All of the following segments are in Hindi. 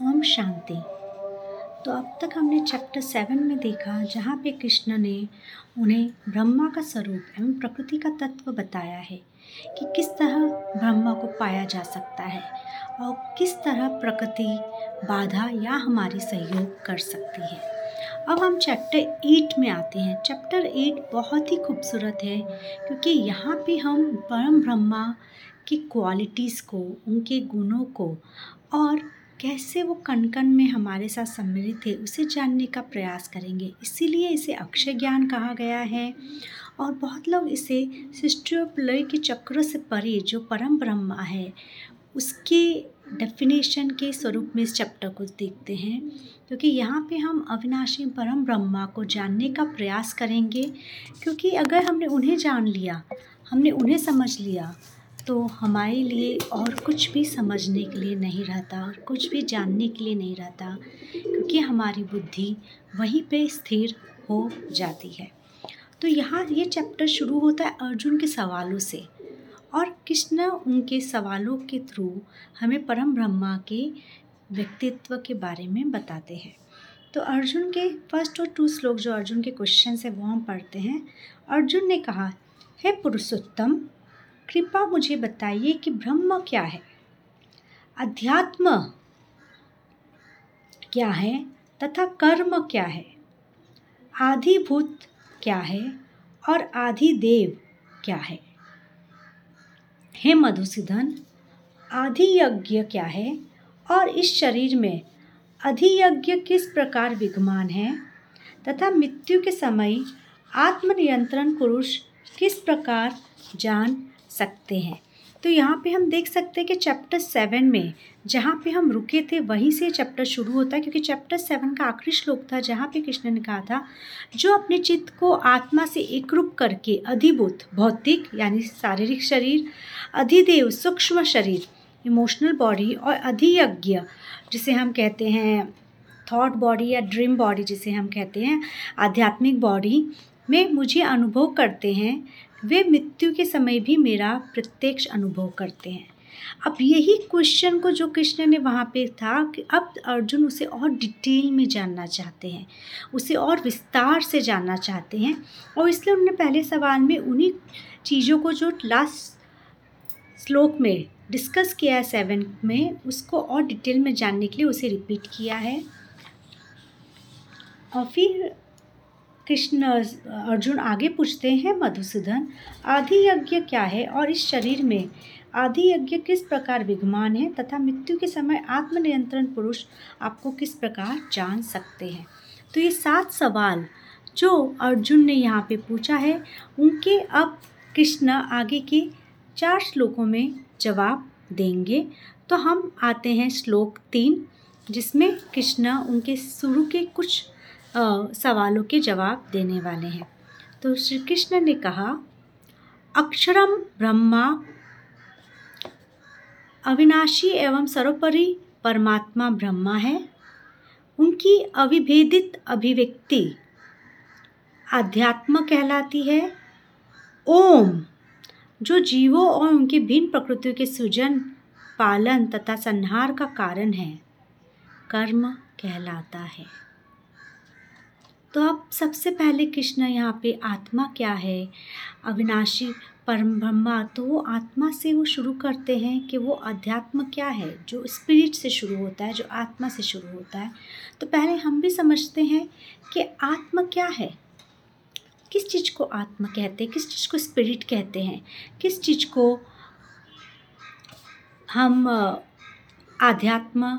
ओम शांति। तो अब तक हमने चैप्टर सेवन में देखा, जहाँ पे कृष्ण ने उन्हें ब्रह्मा का स्वरूप एवं प्रकृति का तत्व बताया है कि किस तरह ब्रह्मा को पाया जा सकता है और किस तरह प्रकृति, बाधा या हमारी सहयोग कर सकती है। अब हम चैप्टर एट में आते हैं। चैप्टर एट बहुत ही खूबसूरत है, क्योंकि यहाँ पे हम परम ब्रह्मा की क्वालिटीज़ को, उनके गुणों को और कैसे वो कण कण में हमारे साथ सम्मिलित है उसे जानने का प्रयास करेंगे। इसीलिए इसे अक्षय ज्ञान कहा गया है। और बहुत लोग इसे सृष्टि और प्रलय के चक्र से परे, जो परम ब्रह्मा है, उसके डेफिनेशन के स्वरूप में इस चैप्टर को देखते हैं। क्योंकि यहाँ पे हम अविनाशी परम ब्रह्मा को जानने का प्रयास करेंगे, क्योंकि अगर हमने उन्हें जान लिया, हमने उन्हें समझ लिया तो हमारे लिए और कुछ भी समझने के लिए नहीं रहता और कुछ भी जानने के लिए नहीं रहता, क्योंकि हमारी बुद्धि वहीं पे स्थिर हो जाती है। तो यहाँ ये चैप्टर शुरू होता है अर्जुन के सवालों से और कृष्ण उनके सवालों के थ्रू हमें परम ब्रह्मा के व्यक्तित्व के बारे में बताते हैं। तो अर्जुन के फ़र्स्ट और टू श्लोक, जो अर्जुन के क्वेश्चन है वो हम पढ़ते हैं। अर्जुन ने कहा, हे पुरुषोत्तम कृपा मुझे बताइए कि ब्रह्म क्या है? अध्यात्म क्या है तथा कर्म क्या है? आधिभूत क्या है और आधिदेव क्या है? हे मधुसूदन आधियज्ञ क्या है और इस शरीर में अधियज्ञ किस प्रकार विद्यमान है तथा मृत्यु के समय आत्मनियंत्रण पुरुष किस प्रकार जान सकते हैं। तो यहाँ पे हम देख सकते हैं कि चैप्टर सेवन में, जहाँ पे हम रुके थे, वहीं से चैप्टर शुरू होता है, क्योंकि चैप्टर सेवन का आखिरी श्लोक था, जहाँ पे कृष्ण ने कहा था, जो अपने चित्त को आत्मा से एकरूप करके अधिभूत, भौतिक, यानी शारीरिक शरीर, अधिदेव, सूक्ष्म शरीर इमोशनल बॉडी और अधियज्ञ, जिसे हम कहते हैं थॉट बॉडी या ड्रीम बॉडी जिसे हम कहते हैं, आध्यात्मिक बॉडी में मुझे अनुभव करते हैं वे मृत्यु के समय भी मेरा प्रत्यक्ष अनुभव करते हैं। अब यही क्वेश्चन को जो कृष्ण ने वहाँ पे था कि अब अर्जुन उसे और डिटेल में जानना चाहते हैं, उसे और विस्तार से जानना चाहते हैं और इसलिए उन्होंने पहले सवाल में उन्हीं चीज़ों को जो लास्ट श्लोक में डिस्कस किया है सेवन में, उसको और डिटेल में जानने के लिए उसे रिपीट किया है। और फिर कृष्ण, अर्जुन आगे पूछते हैं, मधुसूदन आदि यज्ञ क्या है और इस शरीर में आदि यज्ञ किस प्रकार विद्यमान है तथा मृत्यु के समय आत्मनियंत्रण पुरुष आपको किस प्रकार जान सकते हैं? तो ये सात सवाल जो अर्जुन ने यहाँ पे पूछा है, उनके अब कृष्ण आगे के चार श्लोकों में जवाब देंगे। तो हम आते हैं श्लोक तीन, जिसमें कृष्ण उनके शुरू के कुछ सवालों के जवाब देने वाले हैं। तो श्री कृष्ण ने कहा अक्षरम ब्रह्मा, अविनाशी एवं सर्वोपरि परमात्मा ब्रह्मा है। उनकी अविभेदित अभिव्यक्ति आध्यात्म कहलाती है। ओम, जो जीवों और उनकी भिन्न प्रकृतियों के सृजन, पालन तथा संहार का कारण है, कर्म कहलाता है। तो अब सबसे पहले कृष्ण यहाँ पे आत्मा क्या है? अविनाशी परम ब्रह्मा तो वो आत्मा से वो शुरू करते हैं कि वो अध्यात्म क्या है, जो स्पिरिट से शुरू होता है, जो आत्मा से शुरू होता है। तो पहले हम भी समझते हैं कि आत्मा क्या है। किस चीज़ को आत्मा कहते हैं? किस चीज़ को स्पिरिट कहते हैं? किस चीज़ को हम आध्यात्म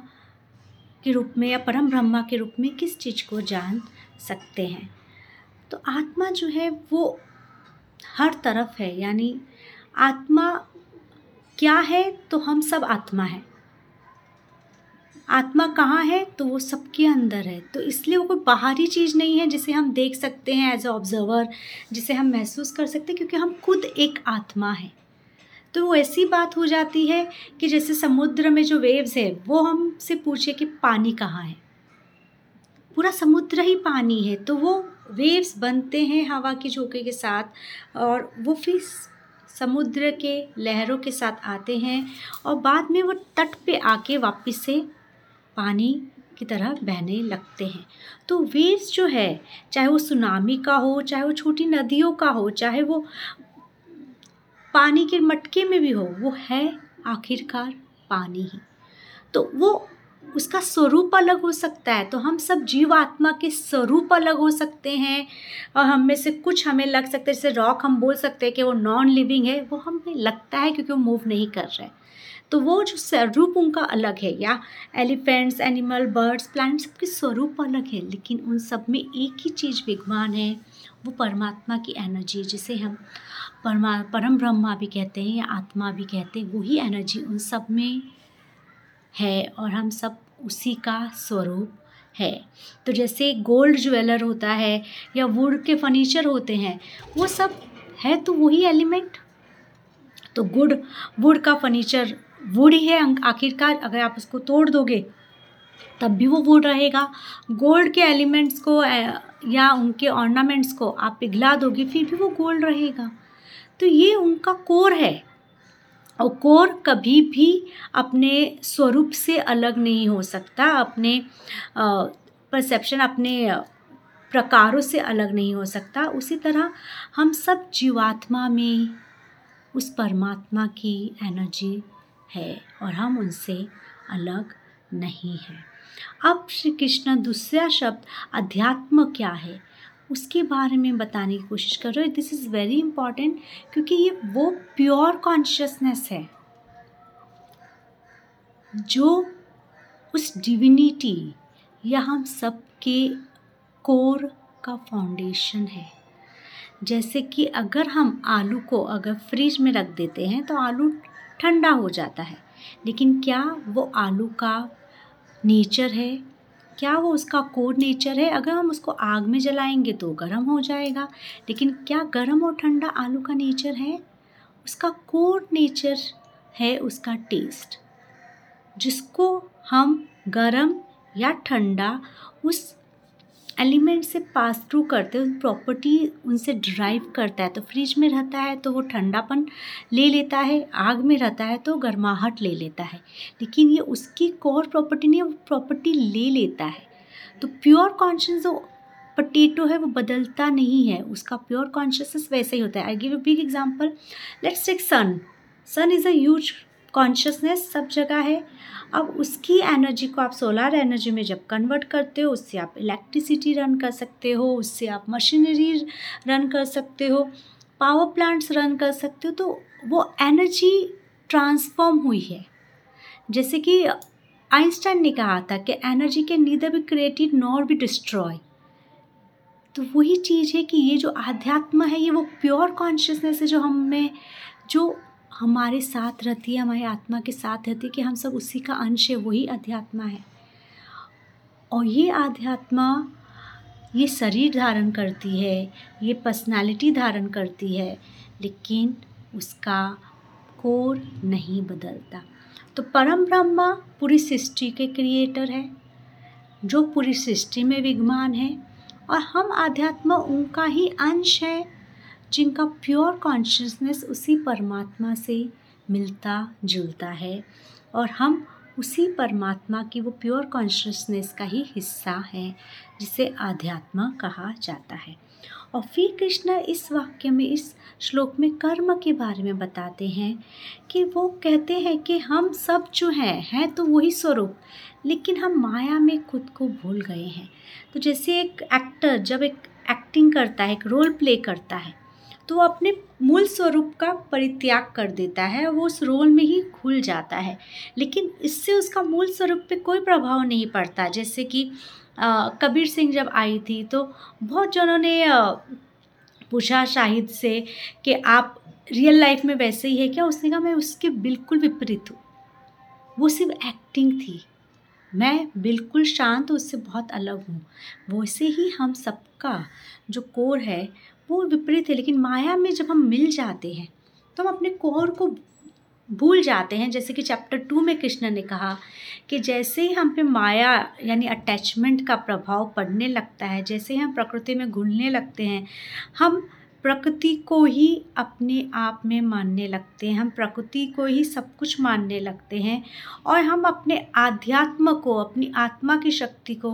के रूप में या परम ब्रह्मा के रूप में किस चीज़ को जान सकते हैं। तो आत्मा जो है वो हर तरफ़ है, यानी आत्मा क्या है तो हम सब आत्मा है। आत्मा कहाँ है तो वो सबके अंदर है। तो इसलिए वो कोई बाहरी चीज़ नहीं है जिसे हम देख सकते हैं एज ए ऑब्ज़र्वर जिसे हम महसूस कर सकते हैं, क्योंकि हम खुद एक आत्मा है। तो वो ऐसी बात हो जाती है कि जैसे समुद्र में जो वेव्स है, वो हमसे पूछे कि पानी कहाँ है। पूरा समुद्र ही पानी है तो वो वेव्स बनते हैं हवा के झोंके के साथ और वो फिर समुद्र के लहरों के साथ आते हैं और बाद में वो तट पे आके वापस से पानी की तरह बहने लगते हैं। तो वेव्स जो है, चाहे वो सुनामी का हो, चाहे वो छोटी नदियों का हो, चाहे वो पानी के मटके में भी हो, वो है आखिरकार पानी ही। तो वो उसका स्वरूप अलग हो सकता है तो हम सब जीव आत्मा के स्वरूप अलग हो सकते हैं और हम में से कुछ हमें लग सकते हैं, जैसे रॉक हम बोल सकते हैं कि वो नॉन लिविंग है, वो हमें लगता है क्योंकि वो मूव नहीं कर रहे तो वो जो स्वरूप उनका अलग है, या एलिफेंट्स एनिमल बर्ड्स प्लांट्स सबके स्वरूप अलग है, लेकिन उन सब में एक ही चीज़ विद्वान है, वो परमात्मा की एनर्जी जिसे हम परमा, परम ब्रह्मा भी कहते हैं या आत्मा भी कहते हैं, वही एनर्जी उन सब में है और हम सब उसी का स्वरूप है। तो जैसे गोल्ड ज्वेलर होता है या वुड के फर्नीचर होते हैं, वो सब है तो वही एलिमेंट? तो गुड, वुड का फर्नीचर वुड ही है आखिरकार अगर आप उसको तोड़ दोगे, तब भी वो वुड रहेगा। गोल्ड के एलिमेंट्स को या उनके ऑर्नामेंट्स को आप पिघला दोगे, फिर भी वो गोल्ड रहेगा। तो ये उनका कोर है। और कोर कभी भी अपने स्वरूप से अलग नहीं हो सकता, अपने परसेप्शन अपने प्रकारों से अलग नहीं हो सकता। उसी तरह हम सब जीवात्मा में उस परमात्मा की एनर्जी है और हम उनसे अलग नहीं हैं। अब श्री कृष्ण दूसरा शब्द, अध्यात्म क्या है? उसके बारे में बताने की कोशिश कर रहे हो। दिस इज़ वेरी इंपॉर्टेंट क्योंकि ये वो प्योर कॉन्शियसनेस है जो उस डिविनिटी या हम सबके कोर का फाउंडेशन है। जैसे कि अगर हम आलू को अगर फ्रिज में रख देते हैं तो आलू ठंडा हो जाता है। लेकिन क्या वो आलू का नेचर है? क्या वो उसका कोर नेचर है? अगर हम उसको आग में जलाएँगे तो गर्म हो जाएगा। लेकिन क्या गर्म और ठंडा आलू का नेचर है? उसका कोर नेचर है उसका टेस्ट। जिसको हम गर्म या ठंडा उस एलिमेंट से पास थ्रू करते हैं प्रॉपर्टी उनसे ड्राइव करता है। तो फ्रिज में रहता है तो वो ठंडापन ले लेता है, आग में रहता है तो गर्माहट ले लेता है। लेकिन ये उसकी कोर प्रॉपर्टी नहीं, वो प्रॉपर्टी ले लेता है। तो प्योर कॉन्शियस जो पटेटो है, वो बदलता नहीं है। उसका प्योर कॉन्शियसनेस वैसे ही होता है। I give a big example let's take sun sun is a huge consciousness सब जगह है। अब उसकी एनर्जी को आप सोलर एनर्जी में जब कन्वर्ट करते हो, उससे आप इलेक्ट्रिसिटी रन कर सकते हो, उससे आप मशीनरी रन कर सकते हो पावर प्लांट्स रन कर सकते हो तो वो एनर्जी ट्रांसफॉर्म हुई है। जैसे कि आइंस्टाइन ने कहा था कि एनर्जी के नीदर भी क्रिएटेड नॉर भी डिस्ट्रॉय तो वही चीज़ है कि ये जो आध्यात्म है, ये वो प्योर कॉन्शियसनेस है जो हमें, जो हमारे साथ रहती है, हमारी आत्मा के साथ रहती है कि हम सब उसी का अंश है, वही अध्यात्मा है। और ये आध्यात्मा ये शरीर धारण करती है, ये पर्सनालिटी धारण करती है, लेकिन उसका कोर नहीं बदलता। तो परम ब्रह्मा पूरी सृष्टि के क्रिएटर है, जो पूरी सृष्टि में विद्यमान है, और हम आध्यात्मा उनका ही अंश है। जिनका प्योर कॉन्शियसनेस उसी परमात्मा से मिलता, जुलता है और हम उसी परमात्मा की वो प्योर कॉन्शियसनेस का ही हिस्सा है, जिसे आध्यात्मा कहा जाता है। और फिर कृष्ण इस वाक्य में, इस श्लोक में कर्म के बारे में बताते हैं कि वो कहते हैं कि हम सब जो हैं हैं तो वही स्वरूप, लेकिन हम माया में खुद को भूल गए हैं। तो जैसे एक एक्टर जब एक एक्टिंग करता है, एक रोल प्ले करता है तो वो अपने मूल स्वरूप का परित्याग कर देता है, वो उस रोल में ही खुल जाता है। लेकिन इससे उसका मूल स्वरूप पे कोई प्रभाव नहीं पड़ता। जैसे कि कबीर सिंह जब आई थी तो बहुत जनों ने पूछा शाहिद से कि आप रियल लाइफ में वैसे ही है क्या? उसने कहा, मैं उसके बिल्कुल विपरीत हूँ। वो सिर्फ़ एक्टिंग थी। मैं बिल्कुल शांत उससे बहुत अलग हूँ। वैसे ही हम सबका जो कोर है, वो विपरीत है। लेकिन माया में जब हम मिल जाते हैं तो हम अपने कोर को भूल जाते हैं। जैसे कि चैप्टर टू में कृष्ण ने कहा कि जैसे ही हम पे माया यानी अटैचमेंट का प्रभाव पड़ने लगता है, जैसे ही हम प्रकृति में घुलने लगते हैं, हम प्रकृति को ही अपने आप में मानने लगते हैं। हम प्रकृति को ही सब कुछ मानने लगते हैं और हम अपने आध्यात्म को, अपनी आत्मा की शक्ति को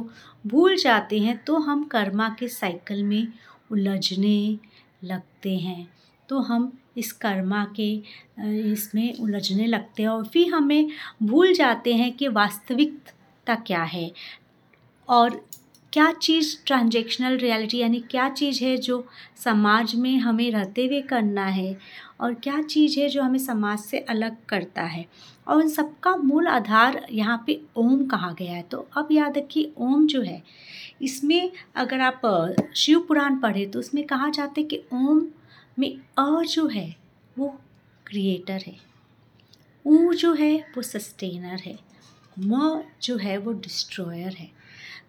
भूल जाते हैं तो हम कर्मा के साइकिल में उलझने लगते हैं। तो हम इस कर्मा के, इसमें उलझने लगते हैं और फिर हमें भूल जाते हैं कि वास्तविकता क्या है। और क्या चीज़ ट्रांजेक्शनल रियलिटी यानी क्या चीज़ है जो समाज में हमें रहते हुए करना है और क्या चीज़ है जो हमें समाज से अलग करता है? और उन सबका मूल आधार यहाँ पे ओम कहा गया है। तो अब याद रखिए, ओम जो है, इसमें अगर आप शिव पुराण पढ़े तो उसमें कहा जाता है कि ओम में अ जो है वो क्रिएटर है। ऊ जो है वो सस्टेनर है। म जो है वो डिस्ट्रॉयर है।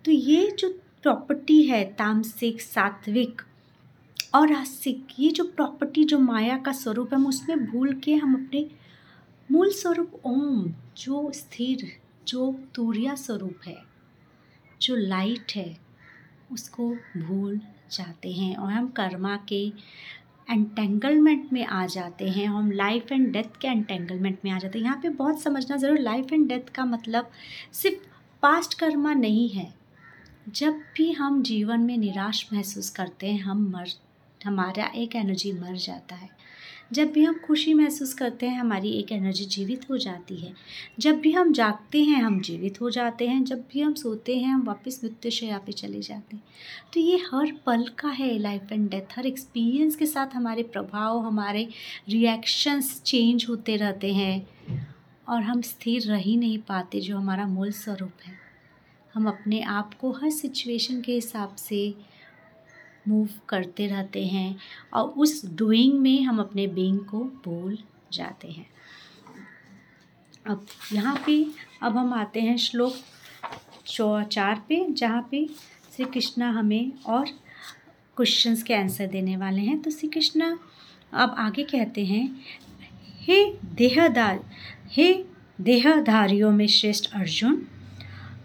तो ये जो प्रॉपर्टी है, तामसिक, सात्विक और रासिक ये जो प्रॉपर्टी जो माया का स्वरूप है, हम उसमें भूल के हम अपने मूल स्वरूप ओम, जो स्थिर, जो तूर्या स्वरूप है, जो लाइट है, उसको भूल जाते हैं और हम कर्मा के एंटेंगलमेंट में आ जाते हैं, हम लाइफ एंड डेथ के एंटेंगलमेंट में आ जाते हैं। यहाँ पे बहुत समझना ज़रूर लाइफ एंड डेथ का मतलब सिर्फ़ पास्ट कर्मा नहीं है। जब भी हम जीवन में निराश महसूस करते हैं, हम मर, हमारा एक एनर्जी मर जाता है। जब भी हम खुशी महसूस करते हैं, हमारी एक एनर्जी जीवित हो जाती है। जब भी हम जागते हैं, हम जीवित हो जाते हैं। जब भी हम सोते हैं, हम वापस मृत्युशया पे चले जाते हैं। तो ये हर पल का है लाइफ एंड डेथ हर एक्सपीरियंस के साथ हमारे प्रभाव, हमारे रिएक्शंस चेंज होते रहते हैं और हम स्थिर रह ही नहीं पाते, जो हमारा मूल स्वरूप है। हम अपने आप को हर सिचुएशन के हिसाब से मूव करते रहते हैं और उस डूइंग में हम अपने बीइंग को भूल जाते हैं। अब यहाँ पे, अब हम आते हैं श्लोक चार पे, जहाँ पे श्री कृष्णा हमें और क्वेश्चंस के आंसर देने वाले हैं। तो श्री कृष्णा अब आगे कहते हैं, हे देहदार, हे देहधारियों में श्रेष्ठ अर्जुन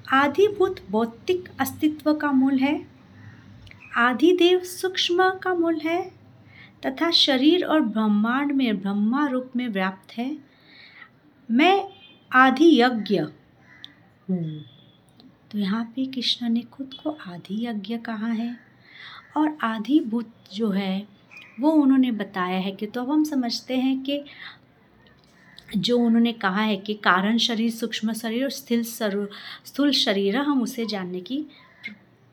आधिभूत भौतिक अस्तित्व का मूल है। आधिदेव सूक्ष्म का मूल है तथा शरीर और ब्रह्मांड में ब्रह्मा रूप में व्याप्त है। मैं आधि यज्ञ हूँ। तो यहाँ पे कृष्ण ने खुद को आधि यज्ञ कहा है और आधिभूत जो है वो उन्होंने बताया है कि तो अब हम समझते हैं कि जो उन्होंने कहा है कि कारण शरीर, सूक्ष्म शरीर और स्थिर स्थूल शरीर हम उसे जानने की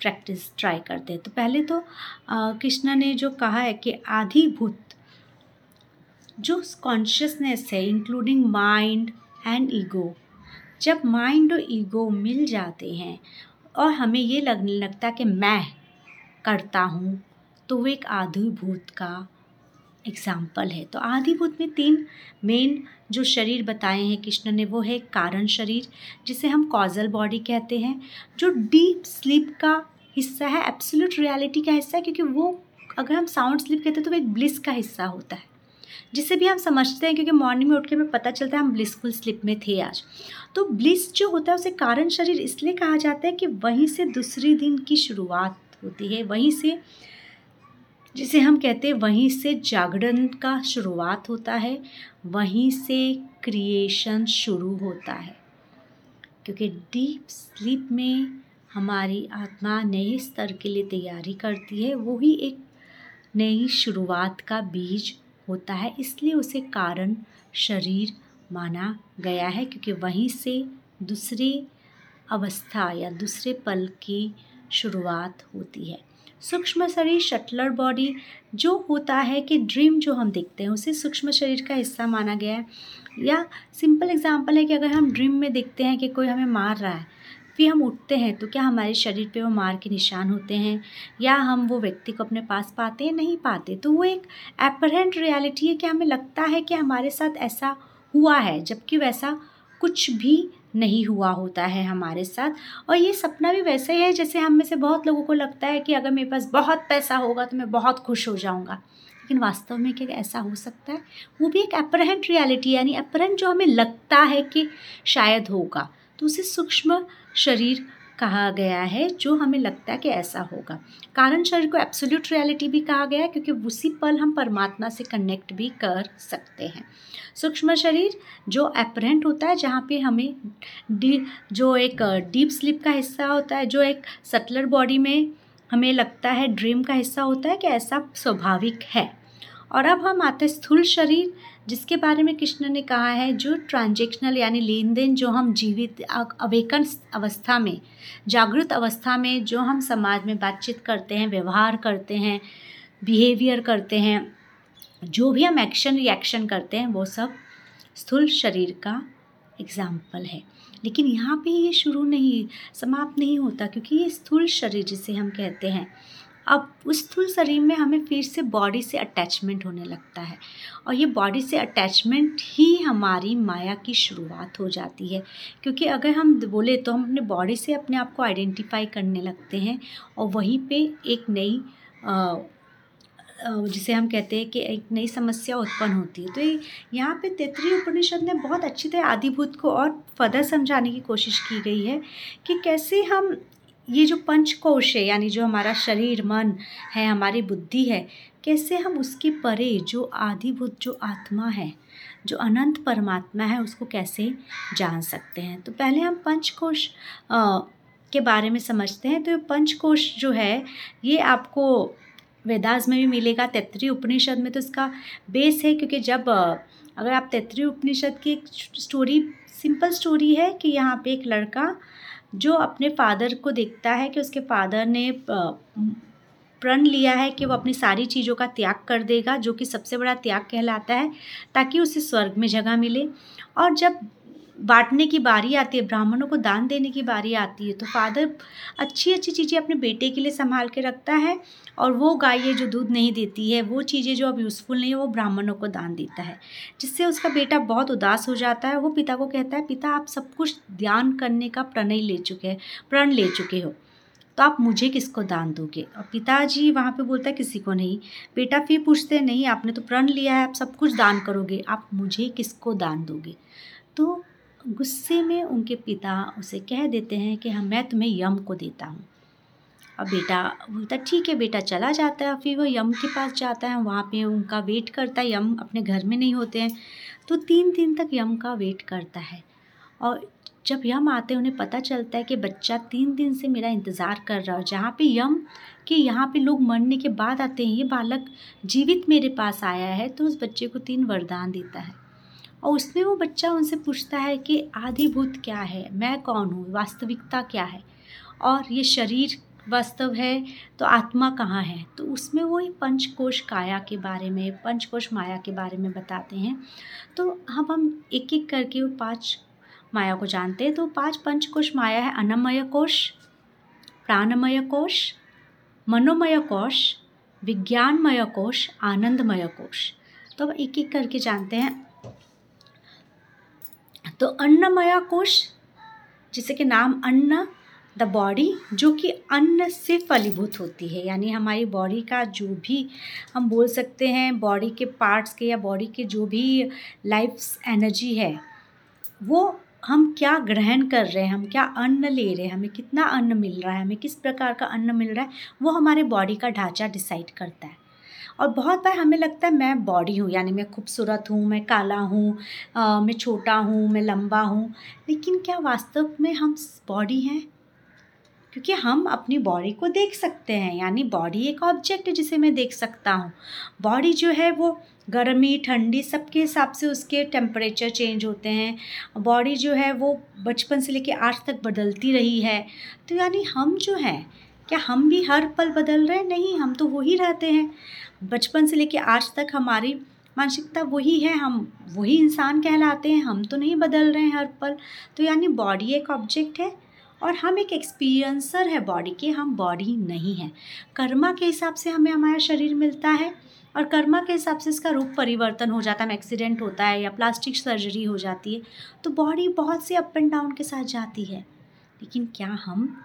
प्रैक्टिस ट्राई करते हैं। तो पहले तो कृष्णा ने जो कहा है कि आधिभूत जो कॉन्शियसनेस है इंक्लूडिंग माइंड एंड ईगो जब माइंड और ईगो मिल जाते हैं और हमें ये लगने लगता है कि मैं करता हूँ तो वो एक आधिभूत का एग्ज़ाम्पल है। तो आधिभूत में तीन मेन जो शरीर बताए हैं कृष्ण ने, वो है कारण शरीर, जिसे हम कॉजल बॉडी कहते हैं, जो डीप स्लीप का हिस्सा है एब्सोल्यूट रियलिटी का हिस्सा है, क्योंकि वो अगर हम साउंड स्लीप कहते हैं तो वो एक ब्लिस का हिस्सा होता है। जिसे भी हम समझते हैं, क्योंकि मॉर्निंग में उठ के हमें पता चलता है, हम ब्लिसफुल स्लिप में थे आज। तो ब्लिस जो होता है, उसे कारण शरीर इसलिए कहा जाता है कि वहीं से दूसरे दिन की शुरुआत होती है, वहीं से जिसे हम कहते हैं वहीं से जागरण का शुरुआत होता है, वहीं से क्रिएशन शुरू होता है। क्योंकि डीप स्लीप में हमारी आत्मा नए स्तर के लिए तैयारी करती है, वो ही एक नई शुरुआत का बीज होता है, इसलिए उसे कारण शरीर माना गया है, क्योंकि वहीं से दूसरी अवस्था या दूसरे पल की शुरुआत होती है। सूक्ष्म शरीर, शटलर बॉडी, जो होता है कि ड्रीम जो हम देखते हैं, उसे सूक्ष्म शरीर का हिस्सा माना गया है। या सिंपल एग्जांपल है कि अगर हम ड्रीम में देखते हैं कि कोई हमें मार रहा है, फिर हम उठते हैं तो क्या हमारे शरीर पे वो मार के निशान होते हैं? या हम वो व्यक्ति को अपने पास पाते हैं? नहीं पाते। तो वो एक एपरेंट रियलिटी है कि हमें लगता है कि हमारे साथ ऐसा हुआ है, जबकि वैसा कुछ भी नहीं हुआ होता है हमारे साथ। और ये सपना भी वैसे ही, जैसे हम में से बहुत लोगों को लगता है कि अगर मेरे पास बहुत पैसा होगा तो मैं बहुत खुश हो जाऊँगा। लेकिन वास्तव में क्या ऐसा हो सकता है? वो भी एक अपरहेंट रियलिटी यानी अपरहेंट जो हमें लगता है कि शायद होगा तो उसे सूक्ष्म शरीर कहा गया है, जो हमें लगता है कि ऐसा होगा। कारण शरीर को एब्सोल्यूट रियलिटी भी कहा गया है, क्योंकि उसी पल हम परमात्मा से कनेक्ट भी कर सकते हैं। सूक्ष्म शरीर जो अपरेंट होता है, जहाँ पे हमें डी, जो एक डीप स्लीप का हिस्सा होता है, जो एक सटलर बॉडी में हमें लगता है ड्रीम का हिस्सा होता है कि ऐसा स्वाभाविक है। और अब हम आते स्थूल शरीर जिसके बारे में कृष्ण ने कहा है, जो ट्रांजेक्शनल यानी लेन देन जो हम जीवित अवेकन अवस्था में, जागृत अवस्था में जो हम समाज में बातचीत करते हैं, व्यवहार करते हैं बिहेवियर करते हैं, जो भी हम एक्शन रिएक्शन करते हैं, वो सब स्थूल शरीर का एग्ज़ाम्पल है। लेकिन यहाँ पे ये शुरू नहीं, समाप्त नहीं होता क्योंकि ये स्थूल शरीर जिसे हम कहते हैं अब उस स्थूल शरीर में हमें फिर से बॉडी से अटैचमेंट होने लगता है। और ये बॉडी से अटैचमेंट ही हमारी माया की शुरुआत हो जाती है। क्योंकि अगर हम बोले तो हम अपने बॉडी से अपने आप को आइडेंटिफाई करने लगते हैं और वहीं पे एक नई जिसे हम कहते हैं कि एक नई समस्या उत्पन्न होती है। तो यहाँ पे तैतरी उपनिषद ने बहुत अच्छी तरह आदिभूत को और फर्दर समझाने की कोशिश की गई है कि कैसे हम ये जो पंचकोश है, यानी जो हमारा शरीर, मन है, हमारी बुद्धि है, कैसे हम उसके परे जो आधिभूत जो आत्मा है, जो अनंत परमात्मा है, उसको कैसे जान सकते हैं? तो पहले हम पंचकोश के बारे में समझते हैं। तो ये पंचकोश जो है, ये आपको वेदास में भी मिलेगा तैतरी उपनिषद में तो इसका बेस है, क्योंकि जब अगर आप तैतरी उपनिषद की एक स्टोरी सिंपल स्टोरी है कि यहाँ पे एक लड़का जो अपने फादर को देखता है कि उसके फादर ने प्रण लिया है कि वो अपनी सारी चीज़ों का त्याग कर देगा, जो कि सबसे बड़ा त्याग कहलाता है, ताकि उसे स्वर्ग में जगह मिले। और जब बांटने की बारी आती है, ब्राह्मणों को दान देने की बारी आती है तो फादर अच्छी अच्छी चीज़ें अपने बेटे के लिए संभाल के रखता है और वो गाय जो दूध नहीं देती है, वो चीज़ें जो अब यूज़फुल नहीं है, वो ब्राह्मणों को दान देता है, जिससे उसका बेटा बहुत उदास हो जाता है। वो पिता को कहता है, पिता, आप सब कुछ ध्यान करने का प्रणय ले चुके हैं प्रण ले चुके हो तो आप मुझे किसको दान दोगे? और पिताजी वहाँ पे बोलता है, किसी को नहीं। बेटा फिर पूछते नहीं, आपने तो प्रण लिया है, आप सब कुछ दान करोगे, आप मुझे किसको दान दोगे? तो गुस्से में उनके पिता उसे कह देते हैं कि हम मैं तुम्हें यम को देता हूँ। अब बेटा बोलता ठीक है, बेटा चला जाता है, फिर वो यम के पास जाता है, वहाँ पे उनका वेट करता है, यम अपने घर में नहीं होते हैं तो तीन दिन तक यम का वेट करता है। और जब यम आते हैं, उन्हें पता चलता है कि बच्चा तीन दिन से मेरा इंतज़ार कर रहा है जहाँ पे यम कि यहाँ पे लोग मरने के बाद आते हैं, ये बालक जीवित मेरे पास आया है तो उस बच्चे को तीन वरदान देता है। और उसमें वो बच्चा उनसे पूछता है कि आधिभूत क्या है? मैं कौन हूँ? वास्तविकता क्या है? और ये शरीर वास्तव है तो आत्मा कहाँ है? तो उसमें वो ही पंचकोश काया के बारे में, पंचकोश माया के बारे में बताते हैं। तो हम हम एक एक करके वो पाँच माया को जानते हैं। तो पाँच पंचकोश माया है अन्नमय कोश, प्राणमय कोश, मनोमय कोश, विज्ञानमय कोश, आनंदमय कोश। तो अब एक एक करके जानते हैं। तो अन्नमया कोश, जिसे कि नाम अन्न, द बॉडी, जो कि अन्न से फलीभूत होती है। यानी हमारी बॉडी का जो भी हम बोल सकते हैं, बॉडी के पार्ट्स के या बॉडी के जो भी लाइफ एनर्जी है, वो हम क्या ग्रहण कर रहे हैं, हम क्या अन्न ले रहे हैं, हमें कितना अन्न मिल रहा है, हमें किस प्रकार का अन्न मिल रहा है, वो हमारे बॉडी का ढांचा डिसाइड करता है। और बहुत बार हमें लगता है मैं बॉडी हूँ, यानी मैं खूबसूरत हूँ, मैं काला हूँ मैं छोटा हूँ, मैं लंबा हूँ, लेकिन क्या वास्तव में हम बॉडी हैं? क्योंकि हम अपनी बॉडी को देख सकते हैं, यानी बॉडी एक ऑब्जेक्ट है जिसे मैं देख सकता हूँ। बॉडी जो है वो गर्मी, ठंडी सबके हिसाब से उसके टेम्परेचर चेंज होते हैं। बॉडी जो है वो बचपन से लेकर आज तक बदलती रही है। तो यानी हम जो हैं, क्या हम भी हर पल बदल रहे हैं? नहीं, हम तो वही रहते हैं। बचपन से लेके आज तक हमारी मानसिकता वही है, हम वही इंसान कहलाते हैं, हम तो नहीं बदल रहे हैं हर पल। तो यानी बॉडी एक ऑब्जेक्ट है और हम एक एक्सपीरियंसर है बॉडी के, हम बॉडी नहीं हैं। कर्मा के हिसाब से हमें हमारा शरीर मिलता है और कर्मा के हिसाब से इसका रूप परिवर्तन हो जाता है। एक्सीडेंट होता है या प्लास्टिक सर्जरी हो जाती है तो बॉडी बहुत से अप एंड डाउन के साथ जाती है। लेकिन क्या हम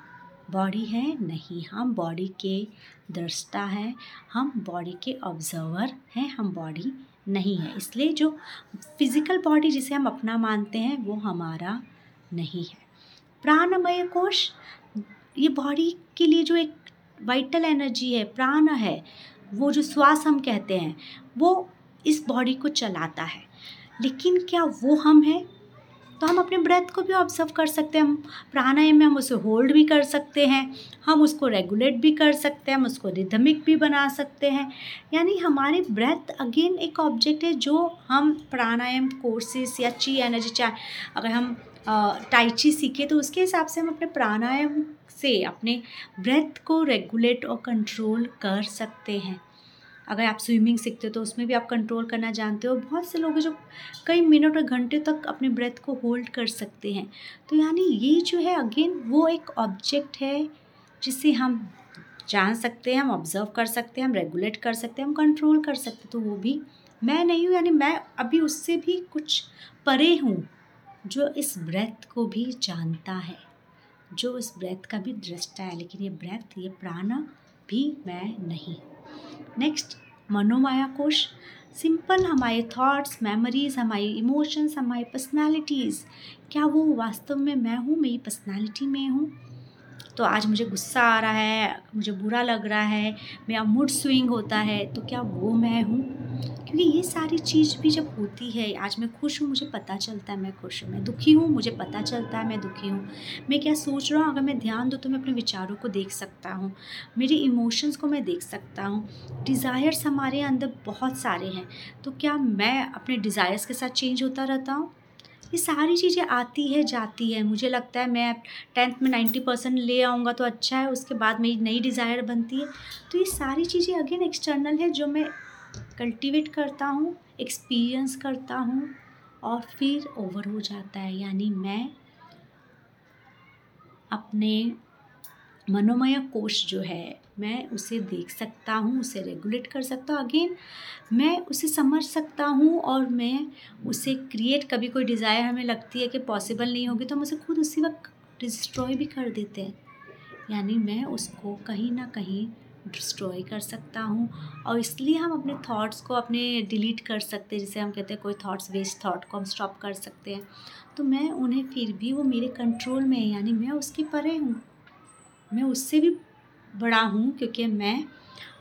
बॉडी है? नहीं, हम बॉडी के दृष्टा हैं, हम बॉडी के ऑब्जर्वर हैं, हम बॉडी नहीं है। इसलिए जो फ़िज़िकल बॉडी जिसे हम अपना मानते हैं, वो हमारा नहीं है। प्राणमय कोश, ये बॉडी के लिए जो एक वाइटल एनर्जी है, प्राण है, वो जो श्वास हम कहते हैं, वो इस बॉडी को चलाता है। लेकिन क्या वो हम हैं? तो हम अपने ब्रेथ को भी ऑब्ज़र्व कर सकते हैं, हम प्राणायाम में हम उसे होल्ड भी कर सकते हैं, हम उसको रेगुलेट भी कर सकते हैं, हम उसको रिदमिक भी बना सकते हैं। यानी हमारे ब्रेथ अगेन एक ऑब्जेक्ट है जो हम प्राणायाम कोर्सेस या ची एनर्जी चाहे, अगर हम टाइची सीखे तो उसके हिसाब से हम अपने प्राणायाम से अपने ब्रेथ को रेगुलेट और कंट्रोल कर सकते हैं। अगर आप स्विमिंग सीखते हो तो उसमें भी आप कंट्रोल करना जानते हो। बहुत से लोग हैं जो कई मिनट और घंटे तक अपने ब्रेथ को होल्ड कर सकते हैं। तो यानी ये जो है अगेन वो एक ऑब्जेक्ट है जिसे हम जान सकते हैं, हम ऑब्ज़र्व कर सकते हैं, हम रेगुलेट कर सकते हैं, हम कंट्रोल कर सकते हैं। तो वो भी मैं नहीं हूँ, यानी मैं अभी उससे भी कुछ परे हूँ जो इस ब्रेथ को भी जानता है, जो इस ब्रेथ का भी दृष्टा है। लेकिन ये ब्रेथ ये प्राण भी मैं नहीं नेक्स्ट मनोमाया कोश सिंपल हमारे थॉट्स मेमोरीज हमारे इमोशंस हमारी पर्सनालिटीज़ क्या वो वास्तव में मैं हूँ? मेरी पर्सनालिटी में हूँ। तो आज मुझे गुस्सा आ रहा है, मुझे बुरा लग रहा है, मेरा मूड स्विंग होता है तो क्या वो मैं हूँ? क्योंकि ये सारी चीज़ भी जब होती है, आज मैं खुश हूँ, मुझे पता चलता है मैं खुश हूँ, मैं दुखी हूँ, मुझे पता चलता है मैं दुखी हूँ। मैं क्या सोच रहा हूँ, अगर मैं ध्यान दूँ तो मैं अपने विचारों को देख सकता हूँ, मेरे इमोशंस को मैं देख सकता हूँ। डिज़ायर्स हमारे अंदर बहुत सारे हैं तो क्या मैं अपने डिज़ायर्स के साथ चेंज होता रहता हूँ? ये सारी चीज़ें आती है, जाती है, मुझे लगता है मैं टेंथ में नाइन्टी परसेंट ले आऊँगा तो अच्छा है, उसके बाद मेरी नई डिज़ायर बनती है। तो ये सारी चीज़ें अगेन एक्सटर्नल है जो मैं कल्टीवेट करता हूँ, एक्सपीरियंस करता हूँ और फिर ओवर हो जाता है। यानी मैं अपने मनोमय कोश जो है, मैं उसे देख सकता हूँ, उसे रेगुलेट कर सकता हूँ। अगेन मैं उसे समझ सकता हूँ और मैं उसे क्रिएट कभी कोई डिज़ायर हमें लगती है कि पॉसिबल नहीं होगी तो हम उसे खुद उसी वक्त डिस्ट्रॉय भी कर देते हैं। यानी मैं उसको कहीं ना कहीं डिस्ट्रॉय कर सकता हूँ और इसलिए हम अपने थॉट्स को अपने डिलीट कर सकते हैं। जैसे हम कहते हैं कोई थॉट्स वेस्ट थॉट को हम स्टॉप कर सकते हैं। तो मैं उन्हें फिर भी वो मेरे कंट्रोल में है, यानी मैं उसकी परे हूँ। मैं उससे भी बड़ा हूँ क्योंकि मैं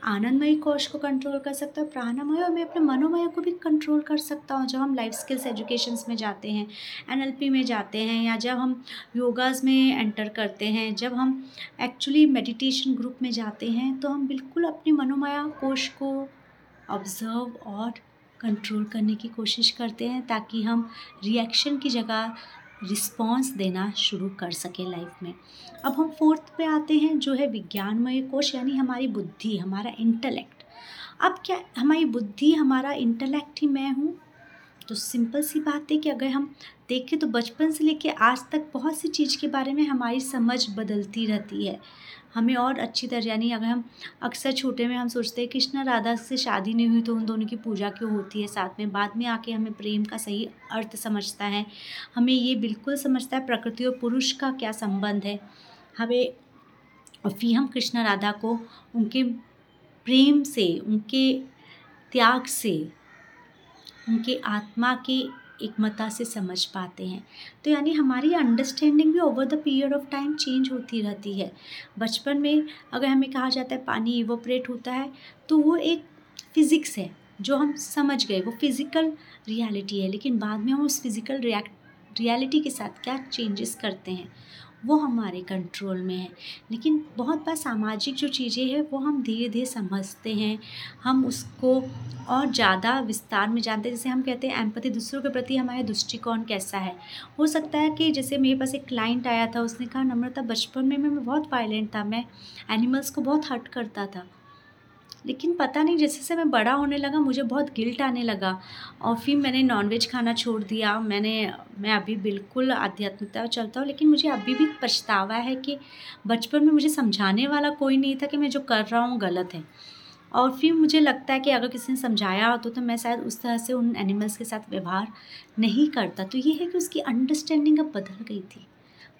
आनंदमयी कोश को कंट्रोल कर सकता हूँ, प्राणमय और मैं अपने मनोमय को भी कंट्रोल कर सकता हूँ जब हम लाइफ स्किल्स एजुकेशंस में जाते हैं एनएलपी में जाते हैं या जब हम योगाज में एंटर करते हैं, जब हम एक्चुअली मेडिटेशन ग्रुप में जाते हैं तो हम बिल्कुल अपने मनोमया कोश को ऑब्ज़र्व और कंट्रोल करने की कोशिश करते हैं ताकि हम रिएक्शन की जगह रिस्पॉन्स देना शुरू कर सके लाइफ में। अब हम फोर्थ पे आते हैं, जो है विज्ञानमय कोश, यानी हमारी बुद्धि, हमारा इंटेलेक्ट अब क्या हमारी बुद्धि, हमारा इंटेलेक्ट ही मैं हूँ? तो सिंपल सी बात है कि अगर हम देखें तो बचपन से लेके आज तक बहुत सी चीज़ के बारे में हमारी समझ बदलती रहती है। हमें और अच्छी तरह, यानी अगर हम अक्सर छोटे में हम सोचते हैं, कृष्ण राधा से शादी नहीं हुई तो उन दोनों की पूजा क्यों होती है साथ में? बाद में आके हमें प्रेम का सही अर्थ समझता है। हमें ये बिल्कुल समझता है, प्रकृति और पुरुष का क्या संबंध है? हमें फिर हम कृष्ण राधा को उनके प्रेम से, उनके त्याग से, उनके आत्मा के एकमता से समझ पाते हैं। तो यानी हमारी अंडरस्टैंडिंग भी over the period of time change होती रहती है। बचपन में अगर हमें कहा जाता है पानी इवोपरेट होता है तो वो एक फिज़िक्स है, जो हम समझ गए, वो फ़िज़िकल रियलिटी है। लेकिन बाद में हम उस फ़िज़िकल रिएक्ट रियलिटी के साथ क्या चेंजेस करते हैं? वो हमारे कंट्रोल में है। लेकिन बहुत बार सामाजिक जो चीज़ें हैं, वो हम धीरे धीरे समझते हैं। हम उसको और ज़्यादा विस्तार में जानते हैं। जैसे हम कहते हैं एम्पति दूसरों के प्रति हमारा दृष्टिकोण कैसा है? हो सकता है कि जैसे मेरे पास एक क्लाइंट आया था, उसने कहा, नम्रता, बचपन में मैं बहुत वायलेंट था। मैं एनिमल्स को बहुत हर्ट करता था। लेकिन पता नहीं जैसे जैसे मैं बड़ा होने लगा मुझे बहुत गिल्ट आने लगा और फिर मैंने नॉनवेज खाना छोड़ दिया। मैंने मैं अभी बिल्कुल आध्यात्मिकता चलता हूँ लेकिन मुझे अभी भी पछतावा है कि बचपन में मुझे समझाने वाला कोई नहीं था कि मैं जो कर रहा हूँ गलत है। और फिर मुझे लगता है कि अगर किसी ने समझाया हो तो, तो मैं शायद उस तरह से उन एनिमल्स के साथ व्यवहार नहीं करता। तो ये है कि उसकी अंडरस्टैंडिंग अब बदल गई थी।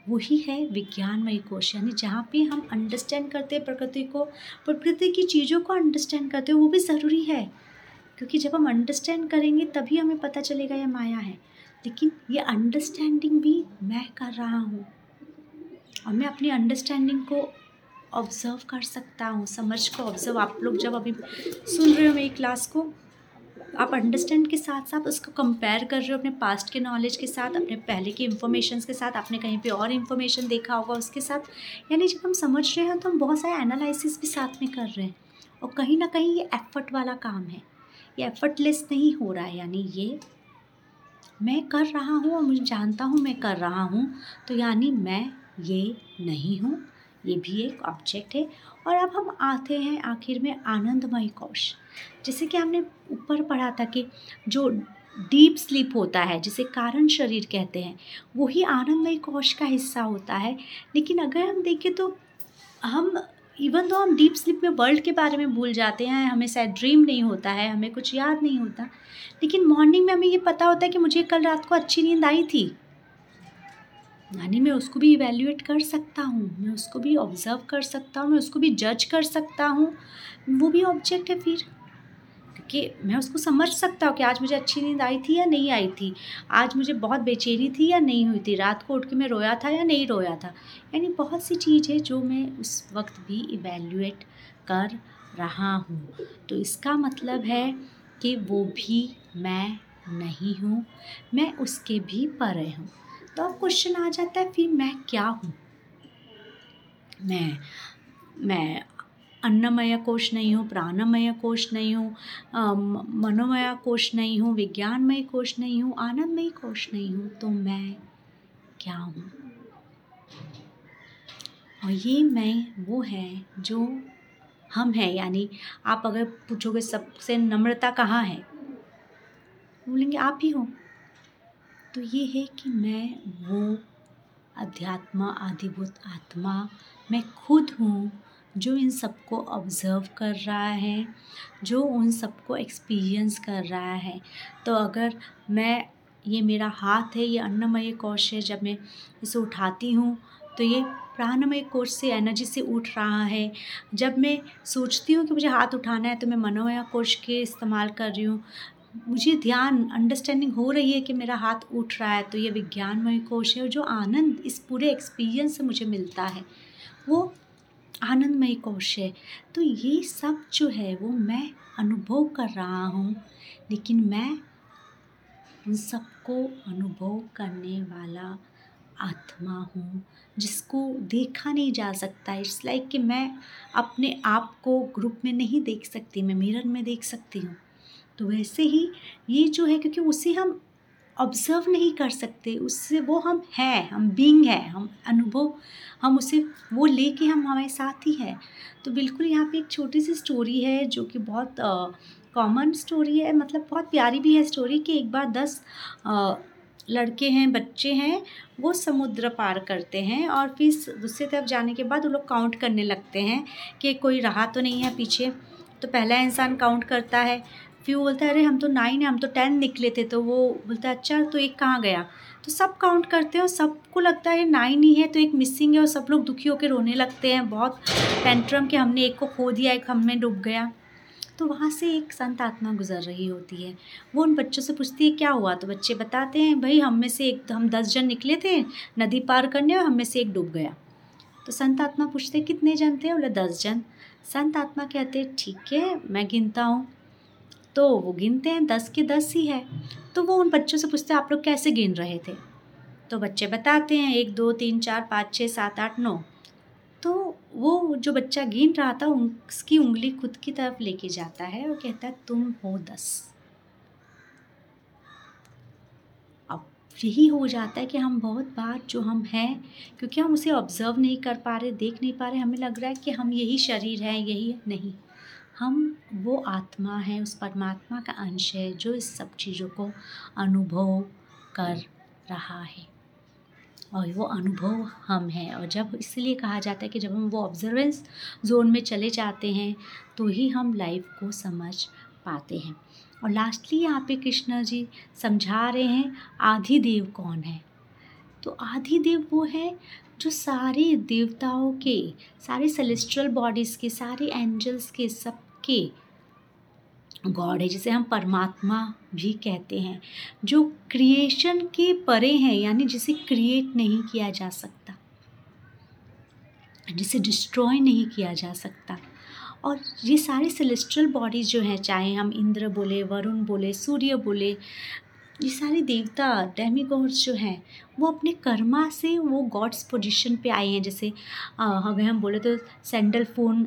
वही है विज्ञानमय कोश, यानी जहाँ पे हम अंडरस्टैंड करते हैं प्रकृति को, प्रकृति की चीज़ों को अंडरस्टैंड करते हैं, वो भी ज़रूरी है। क्योंकि जब हम अंडरस्टैंड करेंगे, तभी हमें पता चलेगा ये माया है। लेकिन ये अंडरस्टैंडिंग भी मैं कर रहा हूँ। और मैं अपनी अंडरस्टैंडिंग को ऑब्ज़र्व कर सकता हूँ, समझ को ऑब्ज़र्व आप लोग जब अभी सुन रहे हो मेरी क्लास को आप अंडरस्टैंड के साथ साथ उसको कंपेयर कर रहे हो अपने पास्ट के नॉलेज के साथ, अपने पहले के इन्फॉर्मेशन के साथ, आपने कहीं पे और इन्फॉर्मेशन देखा होगा उसके साथ। यानी जब हम समझ रहे हैं तो हम बहुत सारे एनालिसिस भी साथ में कर रहे हैं। और कहीं ना कहीं ये एफर्ट वाला काम है। ये एफर्टलेस नहीं हो रहा है। यानी ये मैं कर रहा हूँ और मुझे जानता हूँ मैं कर रहा हूँ तो यानी मैं ये नहीं हूँ। ये भी एक ऑब्जेक्ट है। और अब हम आते हैं आखिर में आनंदमय कोश। जैसे कि हमने ऊपर पढ़ा था कि जो डीप स्लीप होता है, जिसे कारण शरीर कहते हैं, वही आनंदमय कोश का हिस्सा होता है। लेकिन अगर हम देखें तो हम इवन तो हम डीप स्लीप में वर्ल्ड के बारे में भूल जाते हैं, हमें शायद ड्रीम नहीं होता है, हमें कुछ याद नहीं होता, लेकिन मॉर्निंग में हमें ये पता होता है कि मुझे कल रात को अच्छी नींद आई थी। यानी मैं उसको भी इवेल्युएट कर सकता हूँ, मैं उसको भी ऑब्ज़र्व कर सकता हूँ, मैं उसको भी जज कर सकता हूँ, वो भी ऑब्जेक्ट है फिर। क्योंकि मैं उसको समझ सकता हूँ कि आज मुझे अच्छी नींद आई थी या नहीं आई थी, आज मुझे बहुत बेचैनी थी या नहीं हुई थी, रात को उठ के मैं रोया था या नहीं रोया था। यानी बहुत सी चीज़ है जो मैं उस वक्त भी इवेल्युएट कर रहा हूँ। तो इसका मतलब है कि वो भी मैं नहीं हूँ, मैं उसके भी परे हूँ। तो अब क्वेश्चन आ जाता है, फिर मैं क्या हूँ? मैं मैं अन्नमय कोश नहीं हूँ, प्राणमय कोश नहीं हूँ मनोमय कोश नहीं हूँ, विज्ञानमय कोश नहीं हूँ, आनंदमय कोश नहीं हूँ तो मैं क्या हूँ? और ये मैं, वो है जो हम हैं, यानी आप अगर पूछोगे सबसे नम्रता कहाँ है? बोलेंगे आप ही हो। तो ये है कि मैं वो अध्यात्मा आधिभूत आत्मा, मैं खुद हूँ जो इन सबको ऑब्ज़र्व कर रहा है, जो उन सबको एक्सपीरियंस कर रहा है। तो अगर मैं, ये मेरा हाथ है, ये अन्नमय कोश है, जब मैं इसे उठाती हूँ तो ये प्राणमय कोश से एनर्जी से उठ रहा है। जब मैं सोचती हूँ कि मुझे हाथ उठाना है तो मैं मनोमय कोश के इस्तेमाल कर रही हूँ। मुझे ध्यान अंडरस्टैंडिंग हो रही है कि मेरा हाथ उठ रहा है तो ये विज्ञानमय कोश है और जो आनंद इस पूरे एक्सपीरियंस से मुझे मिलता है, वो आनंदमय कोश है। तो ये सब जो है, वो मैं अनुभव कर रहा हूँ, लेकिन मैं उन सबको अनुभव करने वाला आत्मा हूँ, जिसको देखा नहीं जा सकता। इट्स लाइक कि मैं अपने आप को ग्रुप में नहीं देख सकती, मैं मिरर में देख सकती हूँ। तो वैसे ही ये जो है क्योंकि उसे हम ऑब्ज़र्व नहीं कर सकते उससे वो हम हैं हम बींग है हम अनुभव हम उसे वो लेके हम हमारे साथ ही है। तो बिल्कुल यहाँ पे एक छोटी सी स्टोरी है जो कि बहुत कॉमन स्टोरी है। मतलब बहुत प्यारी भी है स्टोरी कि एक बार दस आ, लड़के हैं बच्चे हैं वो समुद्र पार करते हैं और फिर दूसरी तरफ़ जाने के बाद वो लोग काउंट करने लगते हैं कि कोई रहा तो नहीं है पीछे। तो पहला इंसान काउंट करता है फिर वो बोलता है, अरे, हम तो नाइन है, हम तो टेन निकले थे। तो वो बोलता है अच्छा तो एक कहाँ गया? तो सब काउंट करते हैं और सबको लगता है नाइन ही है तो एक मिसिंग है। और सब लोग दुखी होकर रोने लगते हैं। बहुत टेंट्रम कि हमने एक को खो दिया, एक हम में डूब गया। तो वहाँ से एक संत आत्मा गुजर रही होती है। वो उन बच्चों से पूछती है, क्या हुआ? तो बच्चे बताते हैं, भाई, हम में से एक, हम दस जन निकले थे नदी पार करने और हम में से एक डूब गया। तो संत आत्मा पूछते कितने जन थे? बोले, दस जन। संत आत्मा कहते ठीक है, मैं गिनता हूँ। तो वो गिनते हैं, दस के दस ही है। तो वो उन बच्चों से पूछते हैं, आप लोग कैसे गिन रहे थे? तो बच्चे बताते हैं, एक, दो, तीन, चार, पाँच छः सात, आठ, नौ। तो वो जो बच्चा गिन रहा था, उसकी उंगली खुद की तरफ़ लेके जाता है और कहता है, तुम हो दस। अब यही हो जाता है कि हम बहुत बार जो हम हैं, क्योंकि हम उसे ऑब्ज़र्व नहीं कर पा रहे, देख नहीं पा रहे, हमें लग रहा है कि हम यही शरीर है, यही नहीं। हम वो आत्मा है, उस परमात्मा का अंश है, जो इस सब चीज़ों को अनुभव कर रहा है। और वो अनुभव हम हैं। और जब इसलिए कहा जाता है कि जब हम वो ऑब्जर्वेंस जोन में चले जाते हैं तो ही हम लाइफ को समझ पाते हैं। और लास्टली यहाँ पे कृष्णा जी समझा रहे हैं आधि देव कौन है? तो आधि देव वो है, जो सारे देवताओं के, सारे सेलेस्ट्रल बॉडीज़ के, सारे एंजल्स के सबके गॉड है, जिसे हम परमात्मा भी कहते हैं, जो क्रिएशन के परे हैं, यानी जिसे क्रिएट नहीं किया जा सकता, जिसे डिस्ट्रॉय नहीं किया जा सकता। और ये सारे सेलेस्ट्रल बॉडीज़ जो हैं, चाहे हम इंद्र बोले, वरुण बोले, सूर्य बोले, ये सारे देवता डेमी गॉड्स जो हैं, वो अपने कर्मा से वो गॉड्स पोजीशन पे आए हैं। जैसे अगर हम बोले तो सैंडल फ़ोन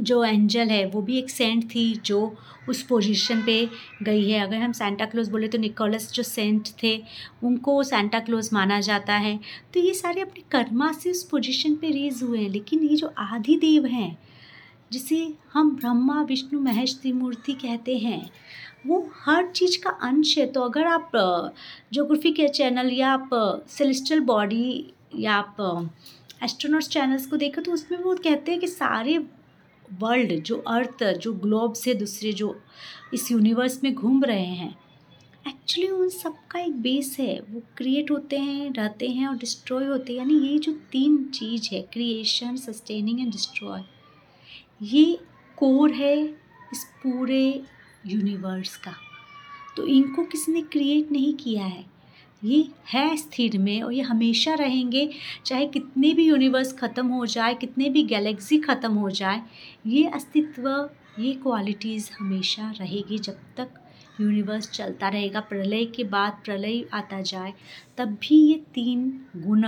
जो एंजल है, वो भी एक सेंट थी जो उस पोजीशन पे गई है। अगर हम सेंटा क्लोज बोले तो निकोलस जो सेंट थे, उनको सेंटा क्लोज माना जाता है। तो ये सारे अपने कर्मा से उस पोजीशन पे रेज हुए हैं। लेकिन ये जो आदि देव हैं, जिसे हम ब्रह्मा, विष्णु, महेश, त्रिमूर्ति कहते हैं, वो हर चीज़ का अंश है। तो अगर आप जोग्राफी के चैनल या आप सेलिस्टल बॉडी या आप एस्ट्रोनॉट्स चैनल्स को देखो तो उसमें वो कहते हैं कि सारे वर्ल्ड जो अर्थ जो ग्लोब से दूसरे जो इस यूनिवर्स में घूम रहे हैं। एक्चुअली उन सब का एक बेस है। वो क्रिएट होते हैं, रहते हैं और डिस्ट्रॉय होते हैं। यानी ये जो तीन चीज़ है क्रिएशन सस्टेनिंग एंड डिस्ट्रॉय ये कोर है इस पूरे यूनिवर्स का। तो इनको किसी ने क्रिएट नहीं किया है? ये है स्थिर में और ये हमेशा रहेंगे, चाहे कितने भी यूनिवर्स ख़त्म हो जाए, कितने भी गैलेक्सी ख़त्म हो जाए, ये अस्तित्व, ये क्वालिटीज़ हमेशा रहेगी जब तक यूनिवर्स चलता रहेगा। प्रलय के बाद प्रलय आता जाए, तब भी ये तीन गुण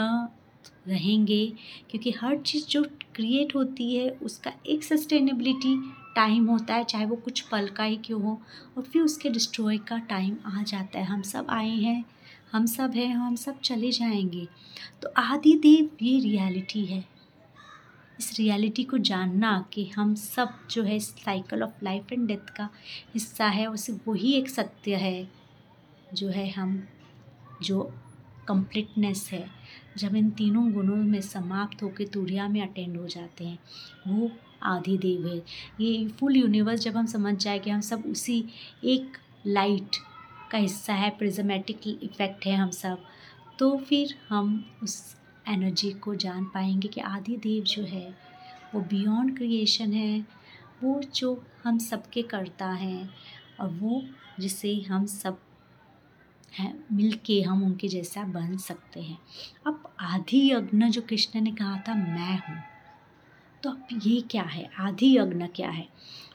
रहेंगे, क्योंकि हर चीज़ जो क्रिएट होती है, उसका एक सस्टेनेबिलिटी टाइम होता है, चाहे वो कुछ पल का ही क्यों हो, और फिर उसके डिस्ट्रॉय का टाइम आ जाता है। हम सब आए हैं हम सब हैं, हम सब चले जाएँगे। तो आदि देव ये रियलिटी है। इस रियलिटी को जानना कि हम सब जो है cycle of life and death का हिस्सा है, उसे, वही एक सत्य है, जो है हम, जो कंप्लीटनेस है। जब इन तीनों गुणों में समाप्त होकर तुरिया में अटेंड हो जाते हैं, वो आदि देव है। ये फुल यूनिवर्स जब हम समझ जाए कि हम सब उसी एक लाइट का हिस्सा है प्रिजमेटिक इफ़ेक्ट है हम सब। तो फिर हम उस एनर्जी को जान पाएँगे कि आदि देव जो है, वो बियॉन्ड क्रिएशन है। वो जो हम सबके करता है और वो जिसे हम सब हैं मिल के हम उनके जैसा बन सकते हैं। अब आदि यज्ञ जो कृष्ण ने कहा था, मैं हूँ। तो अब ये क्या है? आधि यज्ञ क्या है?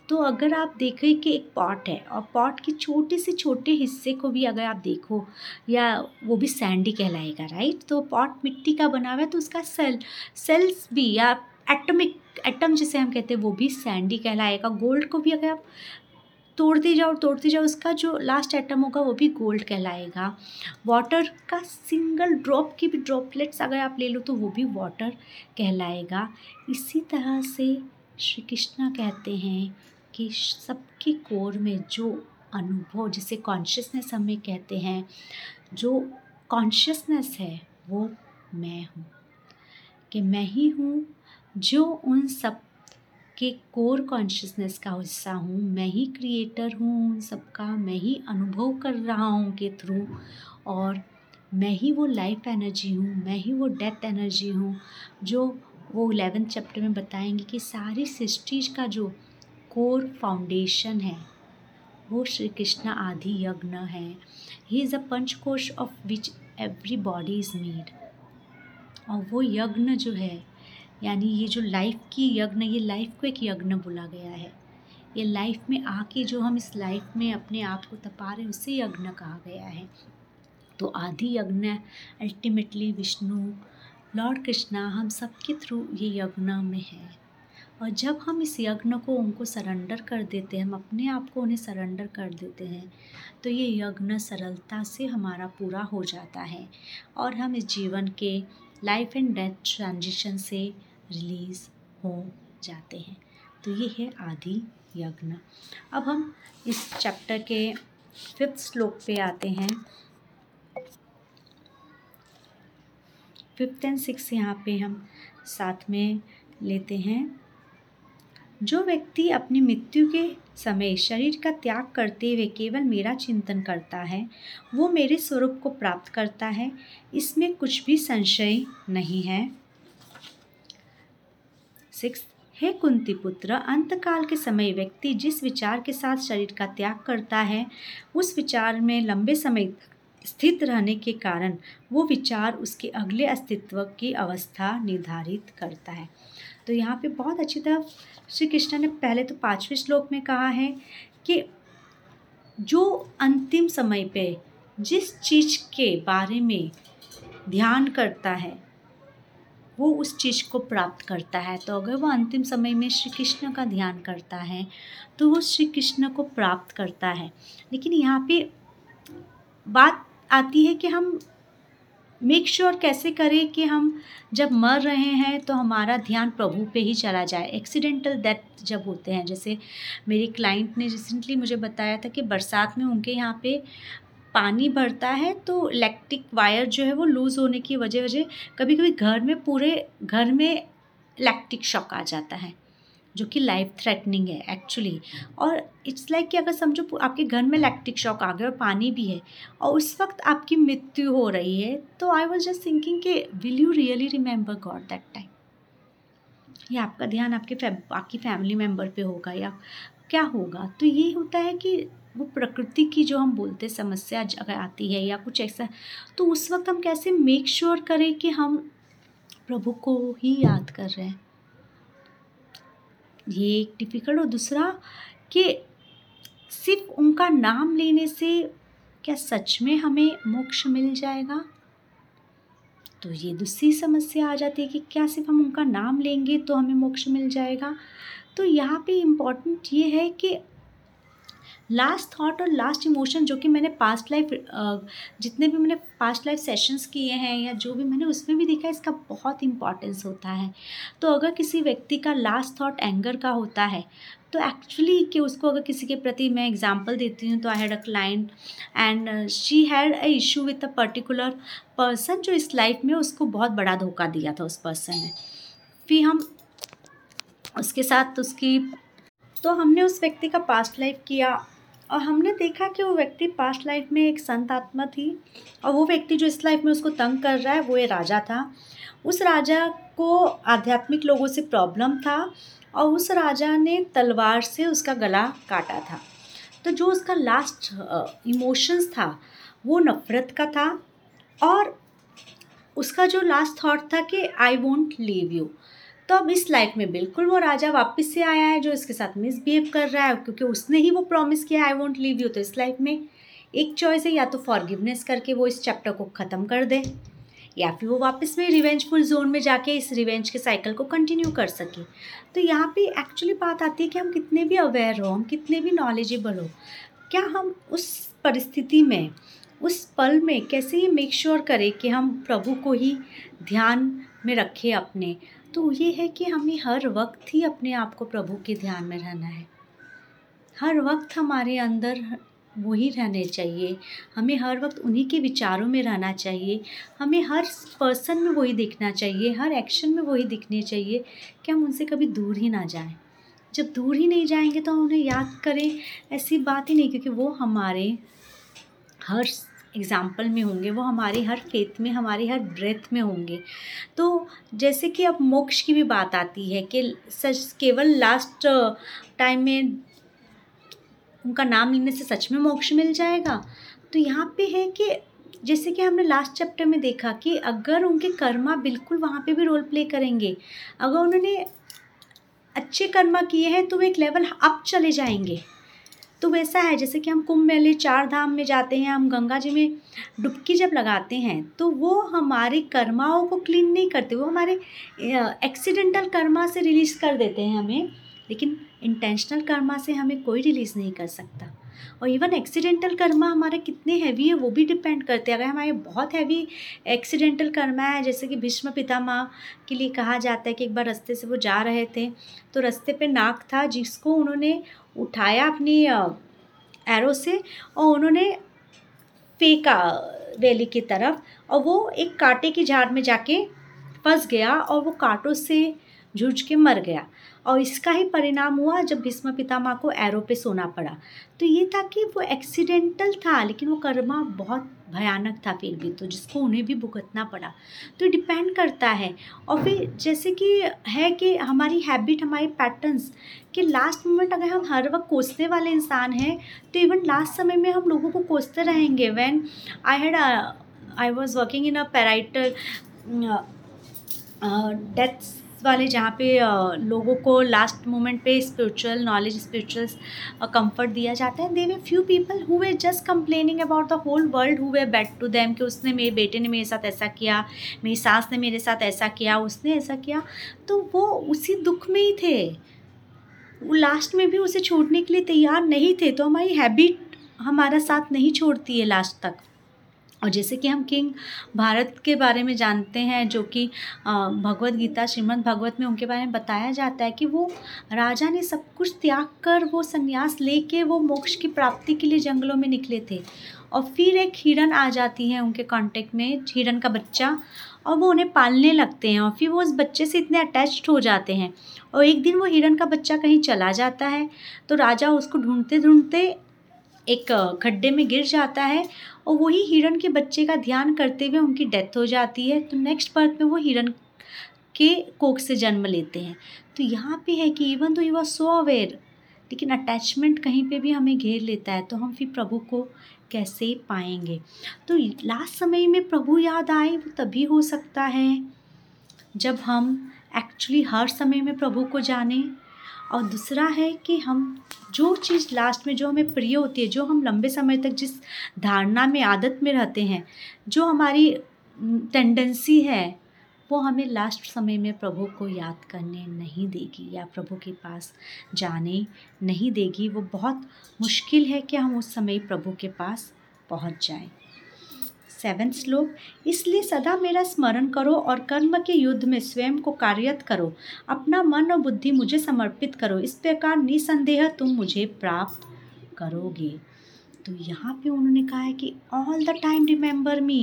तो अगर आप देखें कि एक पॉट है और पॉट के छोटे से छोटे हिस्से को भी अगर आप देखो या वो भी सैंडी कहलाएगा राइट तो पॉट मिट्टी का बना हुआ है तो उसका सेल, सेल्स भी या एटमिक, एटम जिसे हम कहते हैं वो भी सैंडी कहलाएगा। गोल्ड को भी अगर आप तोड़ते जाओ तोड़ते जाओ, उसका जो लास्ट एटम होगा वो भी गोल्ड कहलाएगा। वाटर का सिंगल ड्रॉप की भी ड्रॉपलेट्स अगर आप ले लो तो वो भी वाटर कहलाएगा। इसी तरह से श्री कृष्णा कहते हैं कि सबके कोर में जो अनुभव, जिसे कॉन्शियसनेस हमें कहते हैं, जो कॉन्शियसनेस है, वो मैं हूँ। कि मैं ही हूँ, जो उन सब के कोर कॉन्शियसनेस का हिस्सा हूँ। मैं ही क्रिएटर हूँ उन सबका, मैं ही अनुभव कर रहा हूँ के थ्रू और मैं ही वो लाइफ एनर्जी हूँ, मैं ही वो डेथ एनर्जी हूँ, जो वो इलेवेंथ चैप्टर में बताएँगे कि सारी सृष्टि का जो कोर फाउंडेशन है। वो श्री कृष्ण आदि यज्ञ है। He is a panchakosha of which every body is made और वो यज्ञ जो है, यानी ये जो लाइफ की यज्ञ, ये लाइफ को एक यज्ञ बोला गया है। ये लाइफ में आके जो हम इस लाइफ में अपने आप को तपा रहे हैं, उसे यज्ञ कहा गया है। तो आदि यज्ञ अल्टीमेटली विष्णु, लॉर्ड कृष्णा, हम सबके थ्रू ये यज्ञ में है। और जब हम इस यज्ञ को उनको सरेंडर कर देते हैं, हम अपने आप को उन्हें सरेंडर कर देते हैं तो ये यज्ञ सरलता से हमारा पूरा हो जाता है और हम इस जीवन के लाइफ एंड डेथ ट्रांजिशन से रिलीज़ हो जाते हैं। तो ये है आदि यज्ञ। अब हम इस चैप्टर के फिफ्थ श्लोक पे आते हैं। फिफ्थ एंड सिक्स यहाँ पे हम साथ में लेते हैं। जो व्यक्ति अपनी मृत्यु के समय शरीर का त्याग करते हुए केवल मेरा चिंतन करता है, वो मेरे स्वरूप को प्राप्त करता है, इसमें कुछ भी संशय नहीं है। सिक्स, हे कुंती पुत्र, अंतकाल के समय व्यक्ति जिस विचार के साथ शरीर का त्याग करता है, उस विचार में लंबे समय स्थित रहने के कारण वो विचार उसके अगले अस्तित्व की अवस्था निर्धारित करता है। तो यहाँ पे बहुत अच्छी तरह श्री कृष्ण ने पहले तो पाँचवें श्लोक में कहा है कि जो अंतिम समय पे जिस चीज़ के बारे में ध्यान करता है, वो उस चीज़ को प्राप्त करता है। तो अगर वो अंतिम समय में श्री कृष्ण का ध्यान करता है तो वो श्री कृष्ण को प्राप्त करता है। लेकिन यहाँ पे बात आती है कि हम मेक श्योर sure कैसे करें कि हम जब मर रहे हैं तो हमारा ध्यान प्रभु पे ही चला जाए। एक्सीडेंटल डेथ जब होते हैं, जैसे मेरी क्लाइंट ने रिसेंटली मुझे बताया था कि बरसात में उनके यहाँ पे पानी भरता है तो इलेक्ट्रिक वायर जो है वो लूज़ होने की वजह वजह कभी कभी घर में पूरे, घर में इलेक्ट्रिक शॉक आ जाता है। जो कि लाइफ थ्रेटनिंग है एक्चुअली और इट्स लाइक like कि अगर समझो आपके घर में इलेक्ट्रिक शॉक आ गया और पानी भी है और उस वक्त आपकी मृत्यु हो रही है तो आई वॉज़ जस्ट थिंकिंग कि will you really remember God that time या आपका ध्यान आपके बाकी फैमिली मेंबर पे होगा या क्या होगा? तो ये होता है कि वो प्रकृति की जो हम बोलते हैं समस्या अगर आती है या कुछ ऐसा तो उस वक्त हम कैसे मेक श्योर sure करें कि हम प्रभु को ही याद कर रहे हैं? ये एक डिफ़िकल्ट और दूसरा कि सिर्फ़ उनका नाम लेने से क्या सच में हमें मोक्ष मिल जाएगा? तो ये दूसरी समस्या आ जाती है कि क्या सिर्फ़ हम उनका नाम लेंगे तो हमें मोक्ष मिल जाएगा? तो यहाँ पे इंपॉर्टेंट ये है कि लास्ट थॉट और लास्ट इमोशन जो कि मैंने पास्ट लाइफ जितने भी मैंने पास्ट लाइफ सेशंस किए हैं या जो भी मैंने उसमें भी देखा है, इसका बहुत इंपॉर्टेंस होता है। तो अगर किसी व्यक्ति का लास्ट थॉट एंगर का होता है तो एक्चुअली कि उसको अगर किसी के प्रति मैं एग्जांपल देती हूँ तो I had a client and she had a issue with a particular person जो इस लाइफ में उसको बहुत बड़ा धोखा दिया था उस पर्सन ने। फिर हम उसके साथ उसकी तो हमने उस व्यक्ति का पास्ट लाइफ किया और हमने देखा कि वो व्यक्ति पास्ट लाइफ में एक संत आत्मा थी और वो व्यक्ति जो इस लाइफ में उसको तंग कर रहा है, वो ये राजा था। उस राजा को आध्यात्मिक लोगों से प्रॉब्लम था और उस राजा ने तलवार से उसका गला काटा था। तो जो उसका लास्ट इमोशंस था, वो नफ़रत का था और उसका जो लास्ट थॉट था कि आई वॉन्ट लीव यू तो अब इस लाइफ में बिल्कुल वो राजा वापस से आया है जो इसके साथ मिसबिहेव कर रहा है, क्योंकि उसने ही वो प्रॉमिस किया आई वॉन्ट लीव यू तो इस लाइफ में एक चॉइस है, या तो फॉरगिवनेस करके वो इस चैप्टर को ख़त्म कर दे, या फिर वो वापस में रिवेंजफुल जोन में जाके इस रिवेंज के साइकिल को कंटिन्यू कर सके। तो यहाँ पे एक्चुअली बात आती है कि हम कितने भी अवेयर हो, हम कितने भी नॉलेजेबल हो, क्या हम उस परिस्थिति में, उस पल में कैसे ये मेक श्योर करें कि हम प्रभु को ही ध्यान में रखें अपने तो ये है कि हमें हर वक्त ही अपने आप को प्रभु के ध्यान में रहना है। हर वक्त हमारे अंदर वही रहने चाहिए। हमें हर वक्त उन्हीं के विचारों में रहना चाहिए। हमें हर पर्सन में वही दिखना चाहिए। हर एक्शन में वही दिखने चाहिए कि हम उनसे कभी दूर ही ना जाएँ। जब दूर ही नहीं जाएँगे तो हम उन्हें याद करें। ऐसी बात ही नहीं, क्योंकि वो हमारे हर एग्ज़ाम्पल में होंगे, वो हमारे हर फेथ में, हमारे हर ब्रेथ में होंगे। तो जैसे कि अब मोक्ष की भी बात आती है कि सच, केवल लास्ट टाइम में उनका नाम लेने से सच में मोक्ष मिल जाएगा। तो यहाँ पे है कि जैसे कि हमने लास्ट चैप्टर में देखा कि अगर उनके कर्मा बिल्कुल वहाँ पे भी रोल प्ले करेंगे, अगर उन्होंने अच्छे कर्मा किए हैं तो वो एक लेवल अप चले जाएँगे। तो वैसा है, जैसे कि हम कुंभ मेले, चार धाम में जाते हैं, हम गंगा जी में डुबकी जब लगाते हैं तो वो हमारे कर्माओं को क्लीन नहीं करते, वो हमारे एक्सीडेंटल कर्मा से रिलीज़ कर देते हैं हमें, लेकिन इंटेंशनल कर्मा से हमें कोई रिलीज़ नहीं कर सकता। और इवन एक्सीडेंटल कर्मा हमारे कितने हैवी है, वो भी डिपेंड करते हैं। अगर हमारे बहुत हैवी एक्सीडेंटल कर्मा है, जैसे कि भीष्म पितामह के लिए कहा जाता है कि एक बार रास्ते से वो जा रहे थे तो रास्ते पे नाक था, जिसको उन्होंने उठाया अपनी एरो से और उन्होंने फेंका वैली की तरफ़ और वो एक कांटे की झाड़ में जाके फंस गया और वो कांटों से झूझ के मर गया। और इसका ही परिणाम हुआ जब भीष्म पितामह को एरो पे सोना पड़ा। तो ये था कि वो एक्सीडेंटल था, लेकिन वो कर्मा बहुत भयानक था फिर भी तो जिसको उन्हें भी भुगतना पड़ा। तो डिपेंड करता है। और फिर जैसे कि है कि हमारी हैबिट हमारी पैटर्न्स कि लास्ट मोमेंट अगर हम हर वक्त कोसने वाले इंसान हैं तो इवन लास्ट समय में हम लोगों को कोसते रहेंगे। When I had I was working in a palliative deaths वाले जहाँ पे लोगों को लास्ट मोमेंट पे स्पिरिचुअल नॉलेज स्पिरिचुअल कंफर्ट दिया जाता है। There were few people who were just complaining about the whole world who were bad to them कि उसने मेरे बेटे ने मेरे साथ ऐसा किया, मेरी सास ने मेरे साथ ऐसा किया, उसने ऐसा किया। तो वो उसी दुख में ही थे। वो लास्ट में भी उसे छोड़ने के लिए तैयार नहीं थे। तो हमारी हैबिट हमारा साथ नहीं छोड़ती है लास्ट तक। और जैसे कि हम किंग भारत के बारे में जानते हैं, जो कि भगवत गीता, श्रीमद् भागवत में उनके बारे में बताया जाता है कि वो राजा ने सब कुछ त्याग कर वो संन्यास लेके वो मोक्ष की प्राप्ति के लिए जंगलों में निकले थे। और फिर एक हिरन आ जाती है उनके कांटेक्ट में, हिरन का बच्चा, और वो उन्हें पालने लगते हैं और फिर वो उस बच्चे से इतने अटैच्ड हो जाते हैं। और एक दिन वो हिरन का बच्चा कहीं चला जाता है तो राजा उसको ढूंढते ढूंढते एक खड्डे में गिर जाता है और वही हिरण के बच्चे का ध्यान करते हुए उनकी डेथ हो जाती है। तो नेक्स्ट बर्थ में वो हिरण के कोख से जन्म लेते हैं। तो यहाँ पे है कि इवन तो यू आर सो अवेयर लेकिन अटैचमेंट कहीं पे भी हमें घेर लेता है तो हम फिर प्रभु को कैसे पाएँगे? तो लास्ट समय में प्रभु याद आए, वो तभी हो सकता है जब हम एक्चुअली हर समय में प्रभु को जाने। और दूसरा है कि हम जो चीज़ लास्ट में जो हमें प्रिय होती है, जो हम लंबे समय तक जिस धारणा में, आदत में रहते हैं, जो हमारी टेंडेंसी है, वो हमें लास्ट समय में प्रभु को याद करने नहीं देगी या प्रभु के पास जाने नहीं देगी। वो बहुत मुश्किल है कि हम उस समय प्रभु के पास पहुँच जाएँ। सेवन श्लोक, इसलिए सदा मेरा स्मरण करो और कर्म के युद्ध में स्वयं को कार्यत करो। अपना मन और बुद्धि मुझे समर्पित करो। इस प्रकार निसंदेह तुम मुझे प्राप्त करोगे। तो यहाँ पे उन्होंने कहा है कि all the time remember me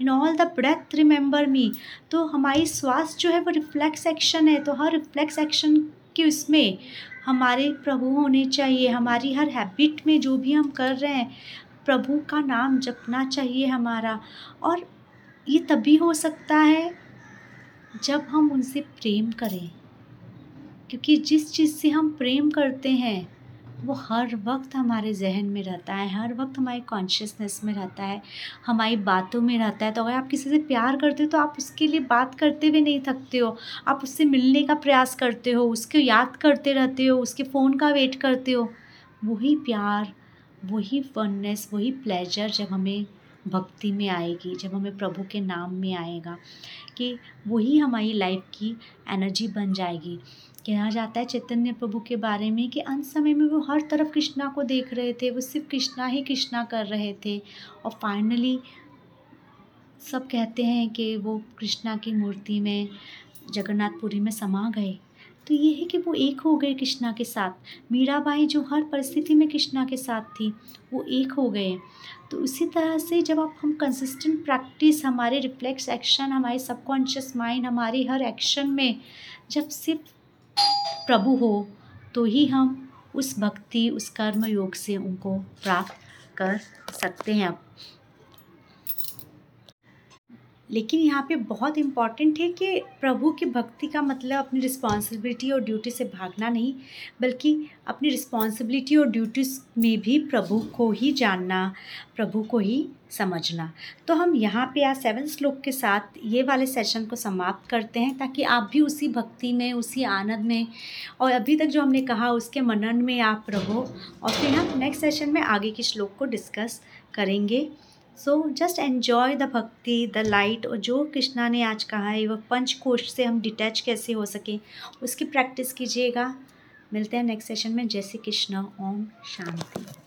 in all the breath remember me तो हमारी श्वास जो है वो रिफ्लेक्स एक्शन है। तो हर रिफ्लेक्स एक्शन के उसमें हमारे प्रभु होने चाहिए। हमारी हर हैबिट में जो भी हम कर रहे हैं प्रभु का नाम जपना चाहिए हमारा। और ये तभी हो सकता है जब हम उनसे प्रेम करें। क्योंकि जिस चीज़ से हम प्रेम करते हैं, वो हर वक्त हमारे जहन में रहता है, हर वक्त हमारी कॉन्शियसनेस में रहता है, हमारी बातों में रहता है। तो अगर आप किसी से प्यार करते हो तो आप उसके लिए बात करते हुए नहीं थकते हो। आप उससे मिलने का प्रयास करते हो, उसको याद करते रहते हो, उसके फ़ोन का वेट करते हो। वही प्यार वही फननेस वही प्लेजर जब हमें भक्ति में आएगी, जब हमें प्रभु के नाम में आएगा, कि वही हमारी लाइफ की एनर्जी बन जाएगी। कहा जाता है चैतन्य प्रभु के बारे में कि अंत समय में वो हर तरफ़ कृष्णा को देख रहे थे, वो सिर्फ़ कृष्णा ही कृष्णा कर रहे थे। और फाइनली सब कहते हैं कि वो कृष्णा की मूर्ति में, जगन्नाथपुरी में समा गए। तो ये है कि वो एक हो गए कृष्णा के साथ। मीराबाई जो हर परिस्थिति में कृष्णा के साथ थी, वो एक हो गए। तो उसी तरह से जब आप, हम कंसिस्टेंट प्रैक्टिस हमारे रिफ्लेक्स एक्शन हमारे सबकॉन्शियस माइंड हमारे हर एक्शन में जब सिर्फ़ प्रभु हो तो ही हम उस भक्ति, उस कर्म योग से उनको प्राप्त कर सकते हैं लेकिन यहाँ पे बहुत इंपॉर्टेंट है कि प्रभु की भक्ति का मतलब अपनी रिस्पॉन्सिबिलिटी और ड्यूटी से भागना नहीं, बल्कि अपनी रिस्पॉन्सिबिलिटी और ड्यूटीज़ में भी प्रभु को ही जानना, प्रभु को ही समझना। तो हम यहाँ पे आज सेवन श्लोक के साथ ये वाले सेशन को समाप्त करते हैं ताकि आप भी उसी भक्ति में, उसी आनंद में और अभी तक जो हमने कहा उसके मनन में आप रहो और फिर हम नेक्स्ट सेशन में आगे के श्लोक को डिस्कस करेंगे। So just enjoy the bhakti the light और जो कृष्णा ने आज कहा है वह पंच कोश से हम डिटैच कैसे हो सकें, उसकी प्रैक्टिस कीजिएगा। मिलते हैं नेक्स्ट सेशन में। जय श्री कृष्ण। ओम शांति।